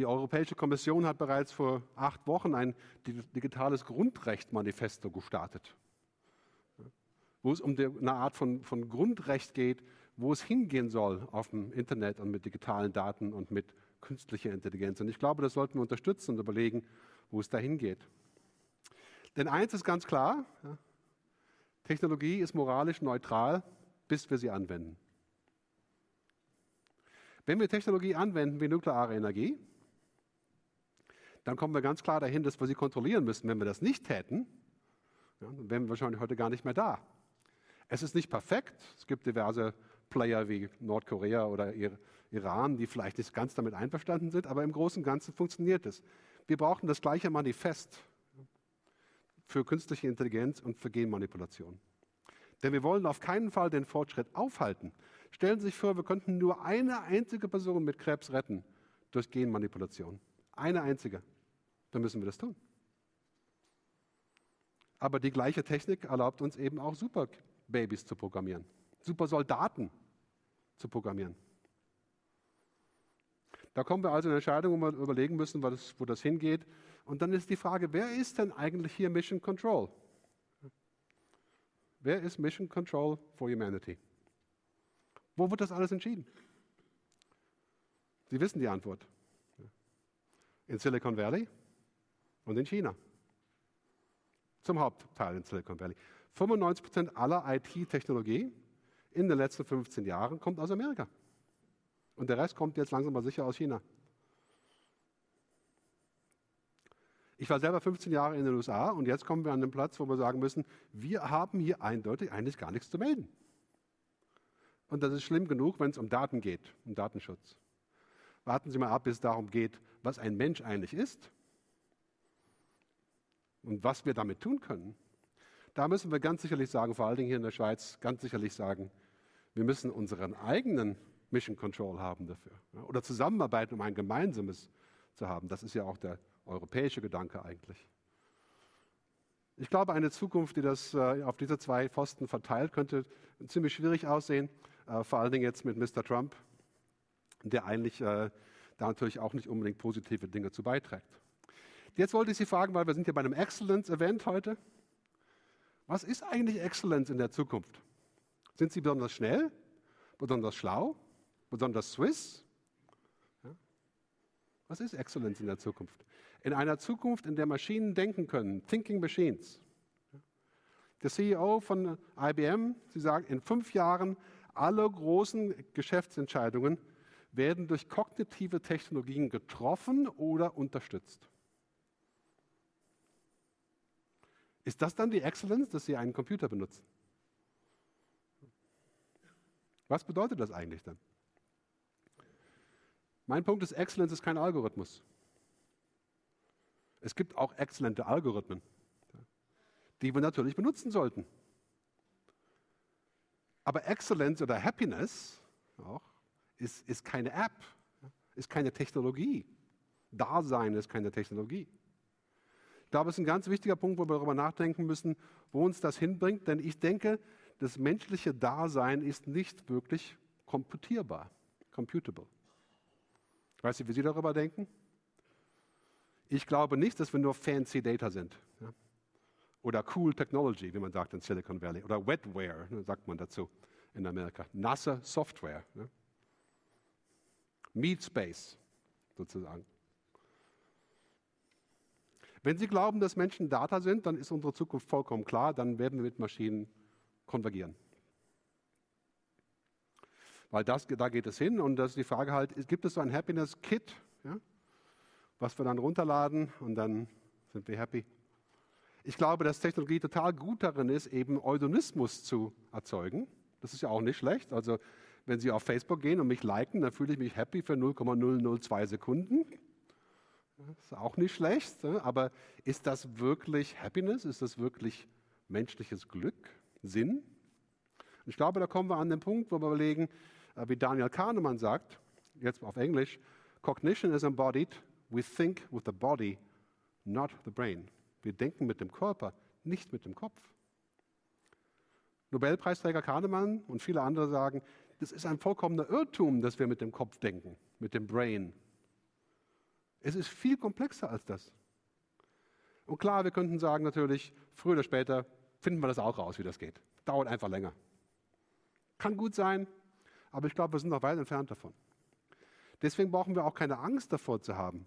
Die Europäische Kommission hat bereits vor acht Wochen ein digitales Grundrecht-Manifesto gestartet, wo es um eine Art von, von Grundrecht geht, wo es hingehen soll auf dem Internet und mit digitalen Daten und mit künstlicher Intelligenz. Und ich glaube, das sollten wir unterstützen und überlegen, wo es dahin geht. Denn eins ist ganz klar, Technologie ist moralisch neutral, bis wir sie anwenden. Wenn wir Technologie anwenden wie nukleare Energie, dann kommen wir ganz klar dahin, dass wir sie kontrollieren müssen. Wenn wir das nicht täten, ja, dann wären wir wahrscheinlich heute gar nicht mehr da. Es ist nicht perfekt. Es gibt diverse Player wie Nordkorea oder Iran, die vielleicht nicht ganz damit einverstanden sind, aber im Großen und Ganzen funktioniert es. Wir brauchen das gleiche Manifest für künstliche Intelligenz und für Genmanipulation. Denn wir wollen auf keinen Fall den Fortschritt aufhalten. Stellen Sie sich vor, wir könnten nur eine einzige Person mit Krebs retten durch Genmanipulation. Eine einzige. Dann müssen wir das tun. Aber die gleiche Technik erlaubt uns eben auch Superbabys zu programmieren, Supersoldaten zu programmieren. Da kommen wir also in eine Entscheidung, wo wir überlegen müssen, wo das, hingeht. Und dann ist die Frage, wer ist denn eigentlich hier Mission Control? Wer ist Mission Control for Humanity? Wo wird das alles entschieden? Sie wissen die Antwort. In Silicon Valley und in China. Zum Hauptteil in Silicon Valley. 95 Prozent aller IT-Technologie in den letzten 15 Jahren kommt aus Amerika. Und der Rest kommt jetzt langsam mal sicher aus China. Ich war selber 15 Jahre in den USA und jetzt kommen wir an den Platz, wo wir sagen müssen, wir haben hier eindeutig eigentlich gar nichts zu melden. Und das ist schlimm genug, wenn es um Daten geht, um Datenschutz. Warten Sie mal ab, bis es darum geht, was ein Mensch eigentlich ist und was wir damit tun können. Da müssen wir ganz sicherlich sagen, vor allen Dingen hier in der Schweiz, ganz sicherlich sagen, wir müssen unseren eigenen Mission Control haben dafür. Oder zusammenarbeiten, um ein gemeinsames zu haben. Das ist ja auch der europäische Gedanke eigentlich. Ich glaube, eine Zukunft, die das äh, auf diese zwei Pfosten verteilt, könnte ziemlich schwierig aussehen. Äh, vor allen Dingen jetzt mit Mr. Trump, der eigentlich äh, da natürlich auch nicht unbedingt positive Dinge zu beiträgt. Jetzt wollte ich Sie fragen, weil wir sind ja bei einem Excellence-Event heute. Was ist eigentlich Excellence in der Zukunft? Sind Sie besonders schnell, besonders schlau, besonders Swiss? Ja? Was ist Excellence in der Zukunft? In einer Zukunft, in der Maschinen denken können, Thinking Machines. Der CEO von IBM, Sie sagen, in fünf Jahren alle großen Geschäftsentscheidungen werden durch kognitive Technologien getroffen oder unterstützt. Ist das dann die Excellence, dass Sie einen Computer benutzen? Was bedeutet das eigentlich dann? Mein Punkt ist, Excellence ist kein Algorithmus. Es gibt auch exzellente Algorithmen, die wir natürlich benutzen sollten. Aber Excellence oder Happiness auch, ist, ist keine App, ist keine Technologie. Dasein ist keine Technologie. Ich glaube, es ist ein ganz wichtiger Punkt, wo wir darüber nachdenken müssen, wo uns das hinbringt, denn ich denke, das menschliche Dasein ist nicht wirklich komputierbar, computable. Weißt du, wie Sie darüber denken? Ich glaube nicht, dass wir nur fancy Data sind. Ja? Oder cool Technology, wie man sagt in Silicon Valley. Oder Wetware, ne, sagt man dazu in Amerika. Nasse Software. Ne? Meat Space, sozusagen. Wenn Sie glauben, dass Menschen Data sind, dann ist unsere Zukunft vollkommen klar, dann werden wir mit Maschinen konvergieren. Weil das, da geht es hin und das ist die Frage halt, gibt es so ein Happiness Kit, ja, was wir dann runterladen und dann sind wir happy. Ich glaube, dass Technologie total gut darin ist, eben Eudonismus zu erzeugen. Das ist ja auch nicht schlecht. Also wenn Sie auf Facebook gehen und mich liken, dann fühle ich mich happy für 0,002 Sekunden. Das ist auch nicht schlecht, ne? aber ist das wirklich Happiness? Ist das wirklich menschliches Glück, Sinn? ich glaube, da kommen wir an den Punkt, wo wir überlegen, äh, wie Daniel Kahnemann sagt, jetzt auf Englisch, Cognition is embodied, we think with the body, not the brain. Wir denken mit dem Körper, nicht mit dem Kopf. Nobelpreisträger Kahnemann und viele andere sagen, das ist ein vollkommener Irrtum, dass wir mit dem Kopf denken, mit dem Brain. Es ist viel komplexer als das. Und klar, wir könnten sagen natürlich, früher oder später finden wir das auch raus, wie das geht. Dauert einfach länger. Kann gut sein, aber ich glaube, wir sind noch weit entfernt davon. Deswegen brauchen wir auch keine Angst davor zu haben,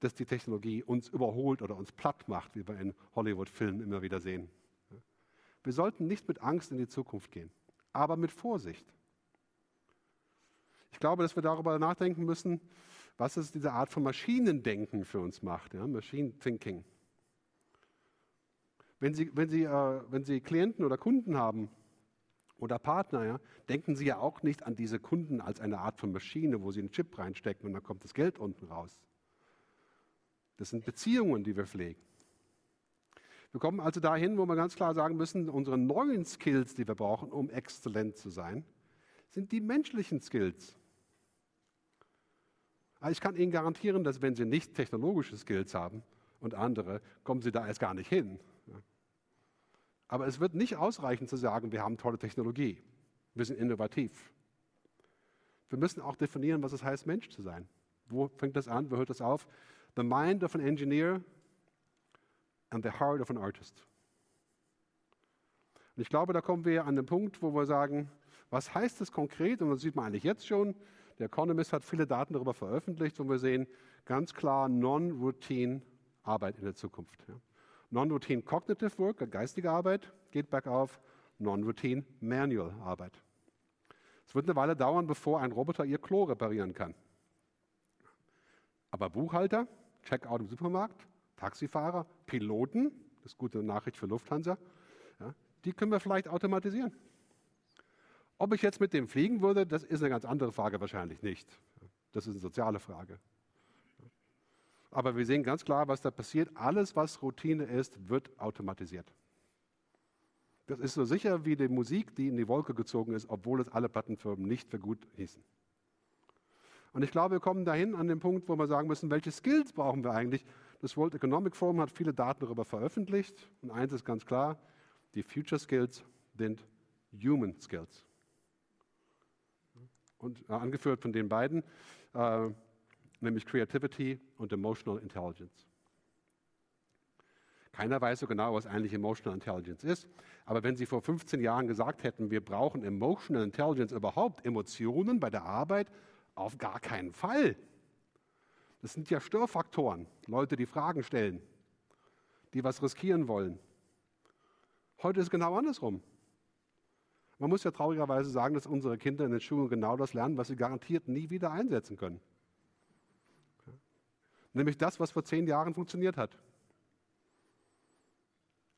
dass die Technologie uns überholt oder uns platt macht, wie wir in Hollywood-Filmen immer wieder sehen. Wir sollten nicht mit Angst in die Zukunft gehen, aber mit Vorsicht. Ich glaube, dass wir darüber nachdenken müssen, was es diese Art von Maschinendenken für uns macht, ja? Machine Thinking. Wenn Sie, wenn, Sie, äh, wenn Sie Klienten oder Kunden haben oder Partner, ja, denken Sie ja auch nicht an diese Kunden als eine Art von Maschine, wo Sie einen Chip reinstecken und dann kommt das Geld unten raus. Das sind Beziehungen, die wir pflegen. Wir kommen also dahin, wo wir ganz klar sagen müssen, unsere neuen Skills, die wir brauchen, um exzellent zu sein, sind die menschlichen Skills. Aber ich kann Ihnen garantieren, dass wenn Sie nicht technologische Skills haben und andere, kommen Sie da erst gar nicht hin. Aber es wird nicht ausreichen zu sagen, wir haben tolle Technologie, wir sind innovativ. Wir müssen auch definieren, was es heißt, Mensch zu sein. Wo fängt das an? Wo hört das auf? The mind of an engineer and the heart of an artist. Und ich glaube, da kommen wir an den Punkt, wo wir sagen, was heißt das konkret? Und das sieht man eigentlich jetzt schon. Der Economist hat viele Daten darüber veröffentlicht, wo wir sehen, ganz klar Non-Routine Arbeit in der Zukunft. Non-Routine Cognitive Work, geistige Arbeit, geht bergauf. Non-Routine Manual Arbeit. Es wird eine Weile dauern, bevor ein Roboter ihr Klo reparieren kann. Aber Buchhalter, Checkout im Supermarkt, Taxifahrer, Piloten, das ist gute Nachricht für Lufthansa, ja, die können wir vielleicht automatisieren. Ob ich jetzt mit dem fliegen würde, das ist eine ganz andere Frage, wahrscheinlich nicht. Das ist eine soziale Frage. Aber wir sehen ganz klar, was da passiert. Alles, was Routine ist, wird automatisiert. Das ist so sicher wie die Musik, die in die Wolke gezogen ist, obwohl es alle Plattenfirmen nicht für gut hießen. Und ich glaube, wir kommen dahin an den Punkt, wo wir sagen müssen, welche Skills brauchen wir eigentlich? Das World Economic Forum hat viele Daten darüber veröffentlicht. Und eins ist ganz klar, die Future Skills sind Human Skills. Und äh, angeführt von den beiden, äh, nämlich Creativity und Emotional Intelligence. Keiner weiß so genau, was eigentlich Emotional Intelligence ist. Aber wenn Sie vor 15 Jahren gesagt hätten, wir brauchen Emotional Intelligence überhaupt, Emotionen bei der Arbeit, auf gar keinen Fall. Das sind ja Störfaktoren, Leute, die Fragen stellen, die was riskieren wollen. Heute ist genau andersrum. Man muss ja traurigerweise sagen, dass unsere Kinder in den Schulen genau das lernen, was sie garantiert nie wieder einsetzen können. Nämlich das, was vor zehn Jahren funktioniert hat.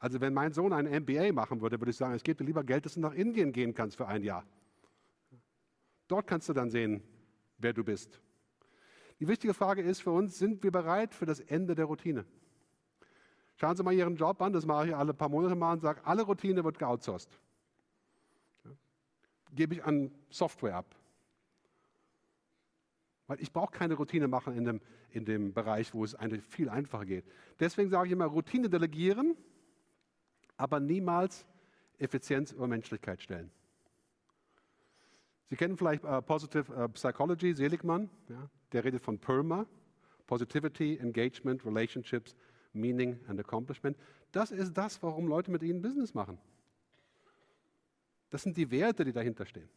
Also wenn mein Sohn ein MBA machen würde, würde ich sagen, es geht dir lieber Geld, dass du nach Indien gehen kannst für ein Jahr. Dort kannst du dann sehen, wer du bist. Die wichtige Frage ist für uns, sind wir bereit für das Ende der Routine? Schauen Sie mal Ihren Job an, das mache ich alle paar Monate mal und sage, alle Routine wird geoutsourced. Gebe ich an Software ab. Weil ich brauche keine Routine machen in dem, in dem Bereich, wo es eigentlich viel einfacher geht. Deswegen sage ich immer, Routine delegieren aber niemals Effizienz über Menschlichkeit stellen. Sie kennen vielleicht äh, Positive äh, Psychology, Seligmann, ja, der redet von PERMA, Positivity, Engagement, Relationships, Meaning and Accomplishment. Das ist das, warum Leute mit ihnen Business machen. Das sind die Werte, die dahinter stehen.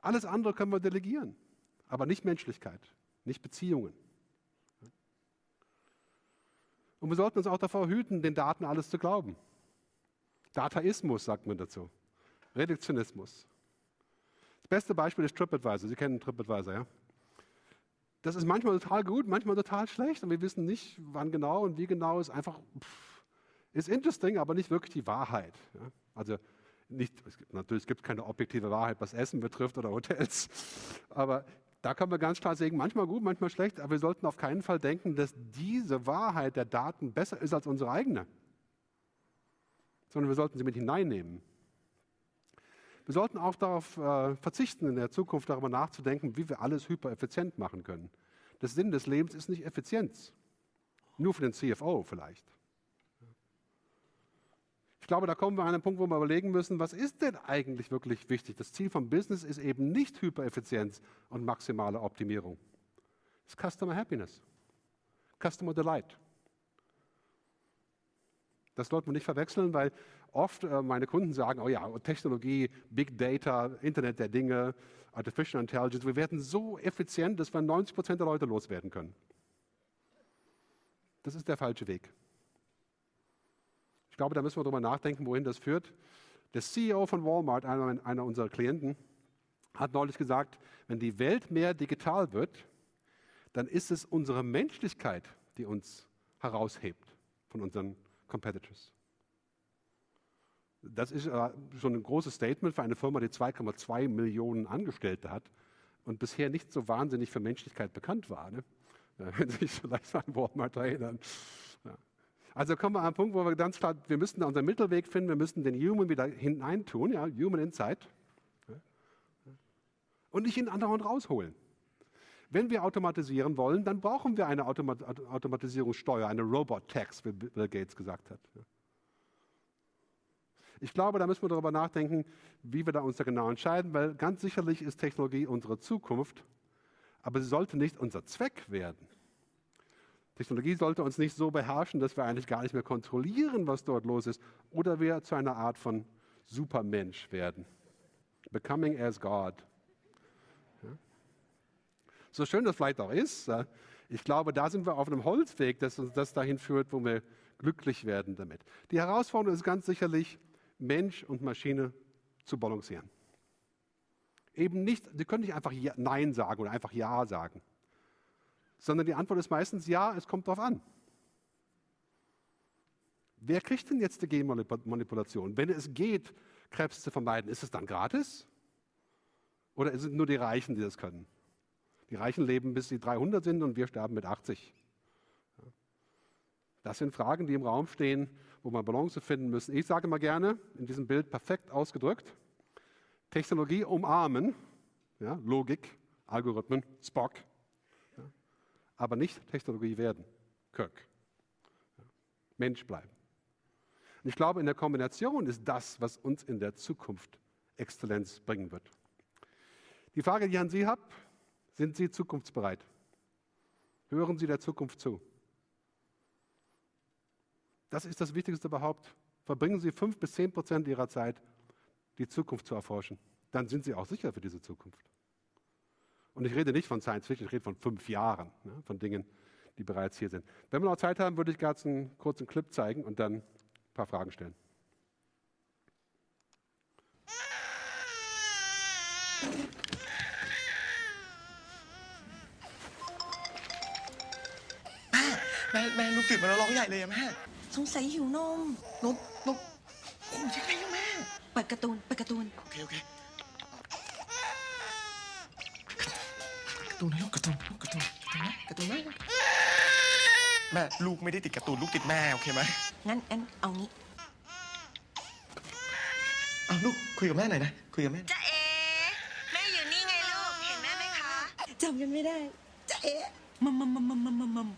Alles andere können wir delegieren, aber nicht Menschlichkeit, nicht Beziehungen. Und wir sollten uns auch davor hüten, den Daten alles zu glauben. Dataismus sagt man dazu. Reduktionismus. Das beste Beispiel ist TripAdvisor. Sie kennen TripAdvisor, ja? Das ist manchmal total gut, manchmal total schlecht und wir wissen nicht, wann genau und wie genau. Ist einfach, pff, ist interesting, aber nicht wirklich die Wahrheit. Ja? Also nicht, es gibt, natürlich gibt es keine objektive Wahrheit, was Essen betrifft oder Hotels, aber da können wir ganz klar sagen, manchmal gut, manchmal schlecht, aber wir sollten auf keinen Fall denken, dass diese Wahrheit der Daten besser ist als unsere eigene, sondern wir sollten sie mit hineinnehmen. Wir sollten auch darauf äh, verzichten, in der Zukunft darüber nachzudenken, wie wir alles hypereffizient machen können. Der Sinn des Lebens ist nicht Effizienz. Nur für den CFO vielleicht. Ich glaube, da kommen wir an einen Punkt, wo wir überlegen müssen, was ist denn eigentlich wirklich wichtig? Das Ziel vom Business ist eben nicht Hypereffizienz und maximale Optimierung. Es ist Customer Happiness, Customer Delight. Das sollten wir nicht verwechseln, weil oft äh, meine Kunden sagen, oh ja, Technologie, Big Data, Internet der Dinge, Artificial Intelligence, wir werden so effizient, dass wir 90 Prozent der Leute loswerden können. Das ist der falsche Weg. Ich glaube, da müssen wir darüber nachdenken, wohin das führt. Der CEO von Walmart, einer, einer unserer Klienten, hat neulich gesagt, wenn die Welt mehr digital wird, dann ist es unsere Menschlichkeit, die uns heraushebt von unseren Competitors. Das ist äh, schon ein großes Statement für eine Firma, die 2,2 Millionen Angestellte hat und bisher nicht so wahnsinnig für Menschlichkeit bekannt war. Ne? Wenn Sie sich vielleicht an Walmart erinnern. Also kommen wir an einen Punkt, wo wir ganz klar, wir müssen unseren Mittelweg finden, wir müssen den Human wieder hineintun, ja, Human Insight. Und nicht ihn andauernd rausholen. Wenn wir automatisieren wollen, dann brauchen wir eine Automat Automatisierungssteuer, eine Robot-Tax, wie Bill Gates gesagt hat. Ich glaube, da müssen wir darüber nachdenken, wie wir da uns da genau entscheiden, weil ganz sicherlich ist Technologie unsere Zukunft, aber sie sollte nicht unser Zweck werden. Technologie sollte uns nicht so beherrschen, dass wir eigentlich gar nicht mehr kontrollieren, was dort los ist, oder wir zu einer Art von Supermensch werden. Becoming as God. Ja. So schön das vielleicht auch ist, ich glaube, da sind wir auf einem Holzweg, dass uns das dahin führt, wo wir glücklich werden damit. Die Herausforderung ist ganz sicherlich, Mensch und Maschine zu balancieren. Eben nicht, Sie können nicht einfach Nein sagen oder einfach Ja sagen, sondern die Antwort ist meistens Ja, es kommt darauf an. Wer kriegt denn jetzt die Genmanipulation? Wenn es geht, Krebs zu vermeiden, ist es dann gratis? Oder sind nur die Reichen, die das können? Die Reichen leben bis sie 300 sind und wir sterben mit 80. Das sind Fragen, die im Raum stehen, wo wir Balance finden müssen. Ich sage mal gerne, in diesem Bild perfekt ausgedrückt, Technologie umarmen, ja, Logik, Algorithmen, Spock, aber nicht Technologie werden, Kirk. Mensch bleiben. Und ich glaube, in der Kombination ist das, was uns in der Zukunft Exzellenz bringen wird. Die Frage, die ich an Sie habe, sind Sie zukunftsbereit? Hören Sie der Zukunft zu? Das ist das Wichtigste überhaupt. Verbringen Sie fünf bis zehn Prozent Ihrer Zeit, die Zukunft zu erforschen. Dann sind Sie auch sicher für diese Zukunft. Und ich rede nicht von Science Fiction, ich rede von fünf Jahren, ne, von Dingen, die bereits hier sind. Wenn wir noch Zeit haben, würde ich gerade einen kurzen Clip zeigen und dann ein paar Fragen stellen. Mẹ, mẹ, mẹ, ลูกตื่นมาแล้วร้องใหญ่เลยอะแม่ สงสัยหิวนม นกนกโอ้ยยังไงอะแม่ เปิดการ์ตูนเปิดการ์ตูน โอเค โอเค ตูนนะลูกการ์ตูนลูกการ์ตูนการ์ตูนนะการ์ตูนนะแม่ลูกไม่ได้ติดการ์ตูนลูกติดแม่โอเคไหมงั้นงั้นเอางี้อ้าวลูกคุยกับแม่หน่อยนะคุยกับแม่จะเอ๋แม่อยู่นี่ไงลูกเห็นแม่ไหมคะจำกันไม่ได้จะเอ๊ะมัมมัมมัมมัมมัมมัม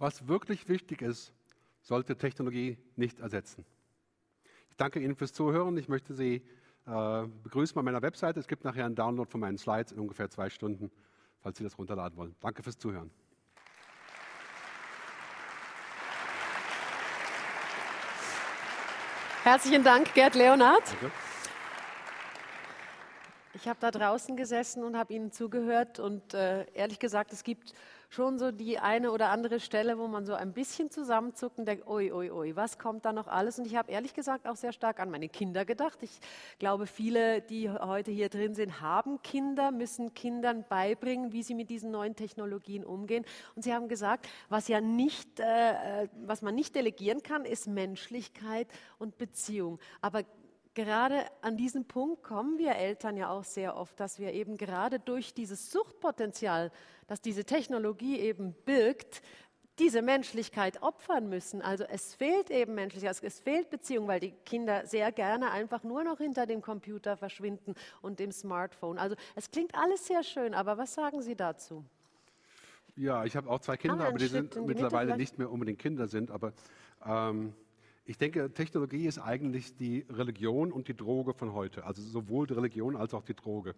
Was wirklich wichtig ist, sollte Technologie nicht ersetzen. Ich danke Ihnen fürs Zuhören. Ich möchte Sie äh, begrüßen bei meiner Webseite. Es gibt nachher einen Download von meinen Slides in ungefähr zwei Stunden, falls Sie das runterladen wollen. Danke fürs Zuhören. Herzlichen Dank, Gerd Leonard. Danke. Ich habe da draußen gesessen und habe Ihnen zugehört und äh, ehrlich gesagt, es gibt schon so die eine oder andere Stelle, wo man so ein bisschen zusammenzuckt und denkt, ui, ui, ui, was kommt da noch alles? Und ich habe ehrlich gesagt auch sehr stark an meine Kinder gedacht. Ich glaube, viele, die heute hier drin sind, haben Kinder, müssen Kindern beibringen, wie sie mit diesen neuen Technologien umgehen. Und sie haben gesagt, was ja nicht, äh, äh, was man nicht delegieren kann, ist Menschlichkeit und Beziehung. Aber gerade an diesen Punkt kommen wir Eltern ja auch sehr oft, dass wir eben gerade durch dieses Suchtpotenzial, das diese Technologie eben birgt, diese Menschlichkeit opfern müssen. Also es fehlt eben Menschlichkeit, es fehlt Beziehung, weil die Kinder sehr gerne einfach nur noch hinter dem Computer verschwinden und dem Smartphone. Also es klingt alles sehr schön, aber was sagen Sie dazu? Ja, ich habe auch zwei Kinder, einen aber die Schritt sind Mitte mittlerweile nicht mehr unbedingt Kinder sind. Aber ähm, ich denke, Technologie ist eigentlich die Religion und die Droge von heute. Also sowohl die Religion als auch die Droge.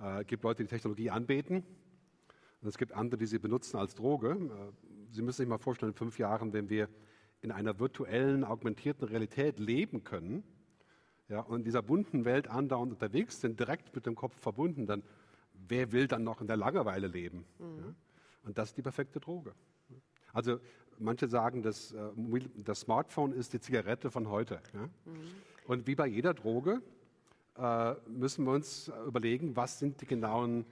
Äh, Es gibt Leute, die Technologie anbeten Und es gibt andere, die sie benutzen als Droge. Äh, sie müssen sich mal vorstellen, in fünf Jahren, wenn wir in einer virtuellen, augmentierten Realität leben können ja, und in dieser bunten Welt andauernd unterwegs sind, direkt mit dem Kopf verbunden, dann wer will dann noch in der Langeweile leben? Mhm. Ja? Und das ist die perfekte Droge. Also manche sagen, dass, äh, das Smartphone ist die Zigarette von heute. Ja? Mhm. Und wie bei jeder Droge äh, müssen wir uns überlegen, was sind die genauen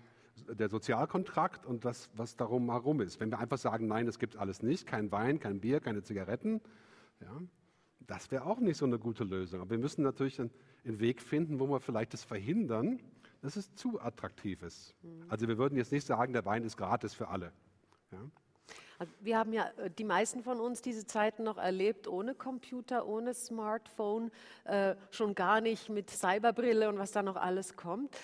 der Sozialkontrakt und das, was darum herum ist. Wenn wir einfach sagen, nein, das gibt alles nicht, kein Wein, kein Bier, keine Zigaretten, ja, das wäre auch nicht so eine gute Lösung. Aber wir müssen natürlich einen, einen Weg finden, wo wir vielleicht das verhindern, dass es zu attraktiv ist. Mhm. Also wir würden jetzt nicht sagen, der Wein ist gratis für alle. Ja. Also wir haben ja äh, die meisten von uns diese Zeiten noch erlebt ohne Computer, ohne Smartphone, äh, schon gar nicht mit Cyberbrille und was da noch alles kommt.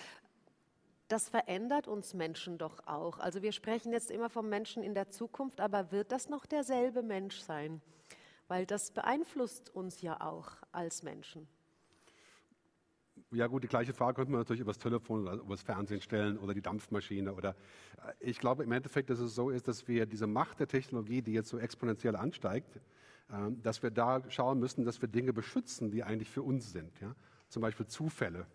Das verändert uns Menschen doch auch. Also wir sprechen jetzt immer vom Menschen in der Zukunft, aber wird das noch derselbe Mensch sein? Weil das beeinflusst uns ja auch als Menschen. Ja gut, die gleiche Frage könnte man natürlich über das Telefon oder über das Fernsehen stellen oder die Dampfmaschine. Oder äh, ich glaube im Endeffekt, dass es so ist, dass wir diese Macht der Technologie, die jetzt so exponentiell ansteigt, ähm, dass wir da schauen müssen, dass wir Dinge beschützen, die eigentlich für uns sind. Ja? Zum Beispiel Zufälle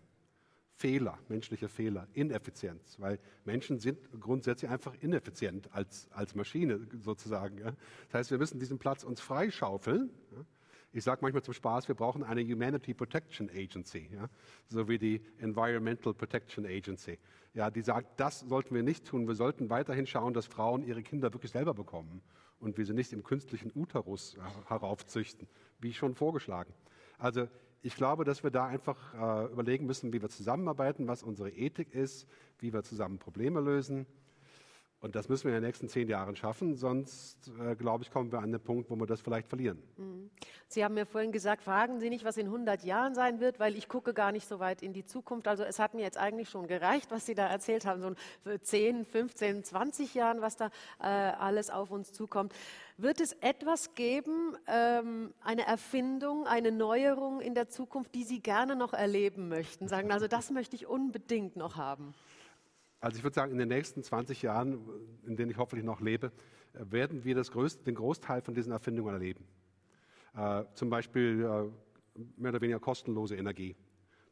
Fehler, menschliche Fehler, Ineffizienz, weil Menschen sind grundsätzlich einfach ineffizient als, als Maschine sozusagen. Ja. Das heißt, wir müssen diesen Platz uns freischaufeln. Ja. Ich sage manchmal zum Spaß, wir brauchen eine Humanity Protection Agency, ja, so wie die Environmental Protection Agency. Ja, die sagt, das sollten wir nicht tun. Wir sollten weiterhin schauen, dass Frauen ihre Kinder wirklich selber bekommen und wir sie nicht im künstlichen Uterus heraufzüchten, wie schon vorgeschlagen. Also ich glaube, dass wir da einfach äh, überlegen müssen, wie wir zusammenarbeiten, was unsere Ethik ist, wie wir zusammen Probleme lösen. Und das müssen wir in den nächsten zehn Jahren schaffen, sonst, äh, glaube ich, kommen wir an den Punkt, wo wir das vielleicht verlieren. Mhm. Sie haben mir vorhin gesagt, fragen Sie nicht, was in 100 Jahren sein wird, weil ich gucke gar nicht so weit in die Zukunft. Also es hat mir jetzt eigentlich schon gereicht, was Sie da erzählt haben, so in 10, 15, 20 Jahren, was da äh, alles auf uns zukommt. Wird es etwas geben, ähm, eine Erfindung, eine Neuerung in der Zukunft, die Sie gerne noch erleben möchten? Sagen, also das möchte ich unbedingt noch haben. Also ich würde sagen, in den nächsten 20 Jahren, in denen ich hoffentlich noch lebe, werden wir größte, den Großteil von diesen Erfindungen erleben. Äh, zum Beispiel äh, mehr oder weniger kostenlose Energie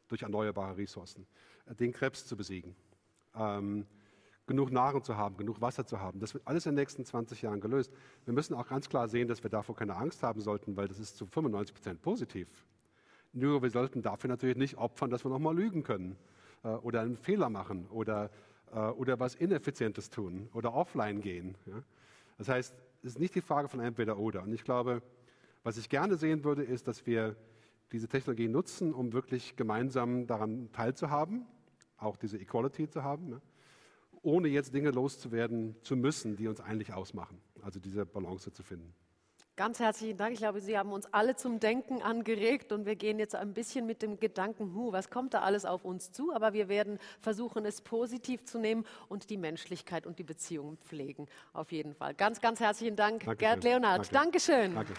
durch erneuerbare Ressourcen, äh, den Krebs zu besiegen, ähm, genug Nahrung zu haben, genug Wasser zu haben. Das wird alles in den nächsten 20 Jahren gelöst. Wir müssen auch ganz klar sehen, dass wir davor keine Angst haben sollten, weil das ist zu 95 Prozent positiv. Nur wir sollten dafür natürlich nicht opfern, dass wir nochmal lügen können äh, oder einen Fehler machen oder oder was Ineffizientes tun oder offline gehen. Das heißt, es ist nicht die Frage von entweder oder. Und ich glaube, was ich gerne sehen würde, ist, dass wir diese Technologie nutzen, um wirklich gemeinsam daran teilzuhaben, auch diese Equality zu haben, ne? ohne jetzt Dinge loszuwerden zu müssen, die uns eigentlich ausmachen. Also diese Balance zu finden. Ganz herzlichen Dank. Ich glaube, Sie haben uns alle zum Denken angeregt und wir gehen jetzt ein bisschen mit dem Gedanken, hu, was kommt da alles auf uns zu? Aber wir werden versuchen, es positiv zu nehmen und die Menschlichkeit und die Beziehungen pflegen. Auf jeden Fall. Ganz, ganz herzlichen Dank, Dankeschön. Gerd Leonard. Danke. Dankeschön. Danke.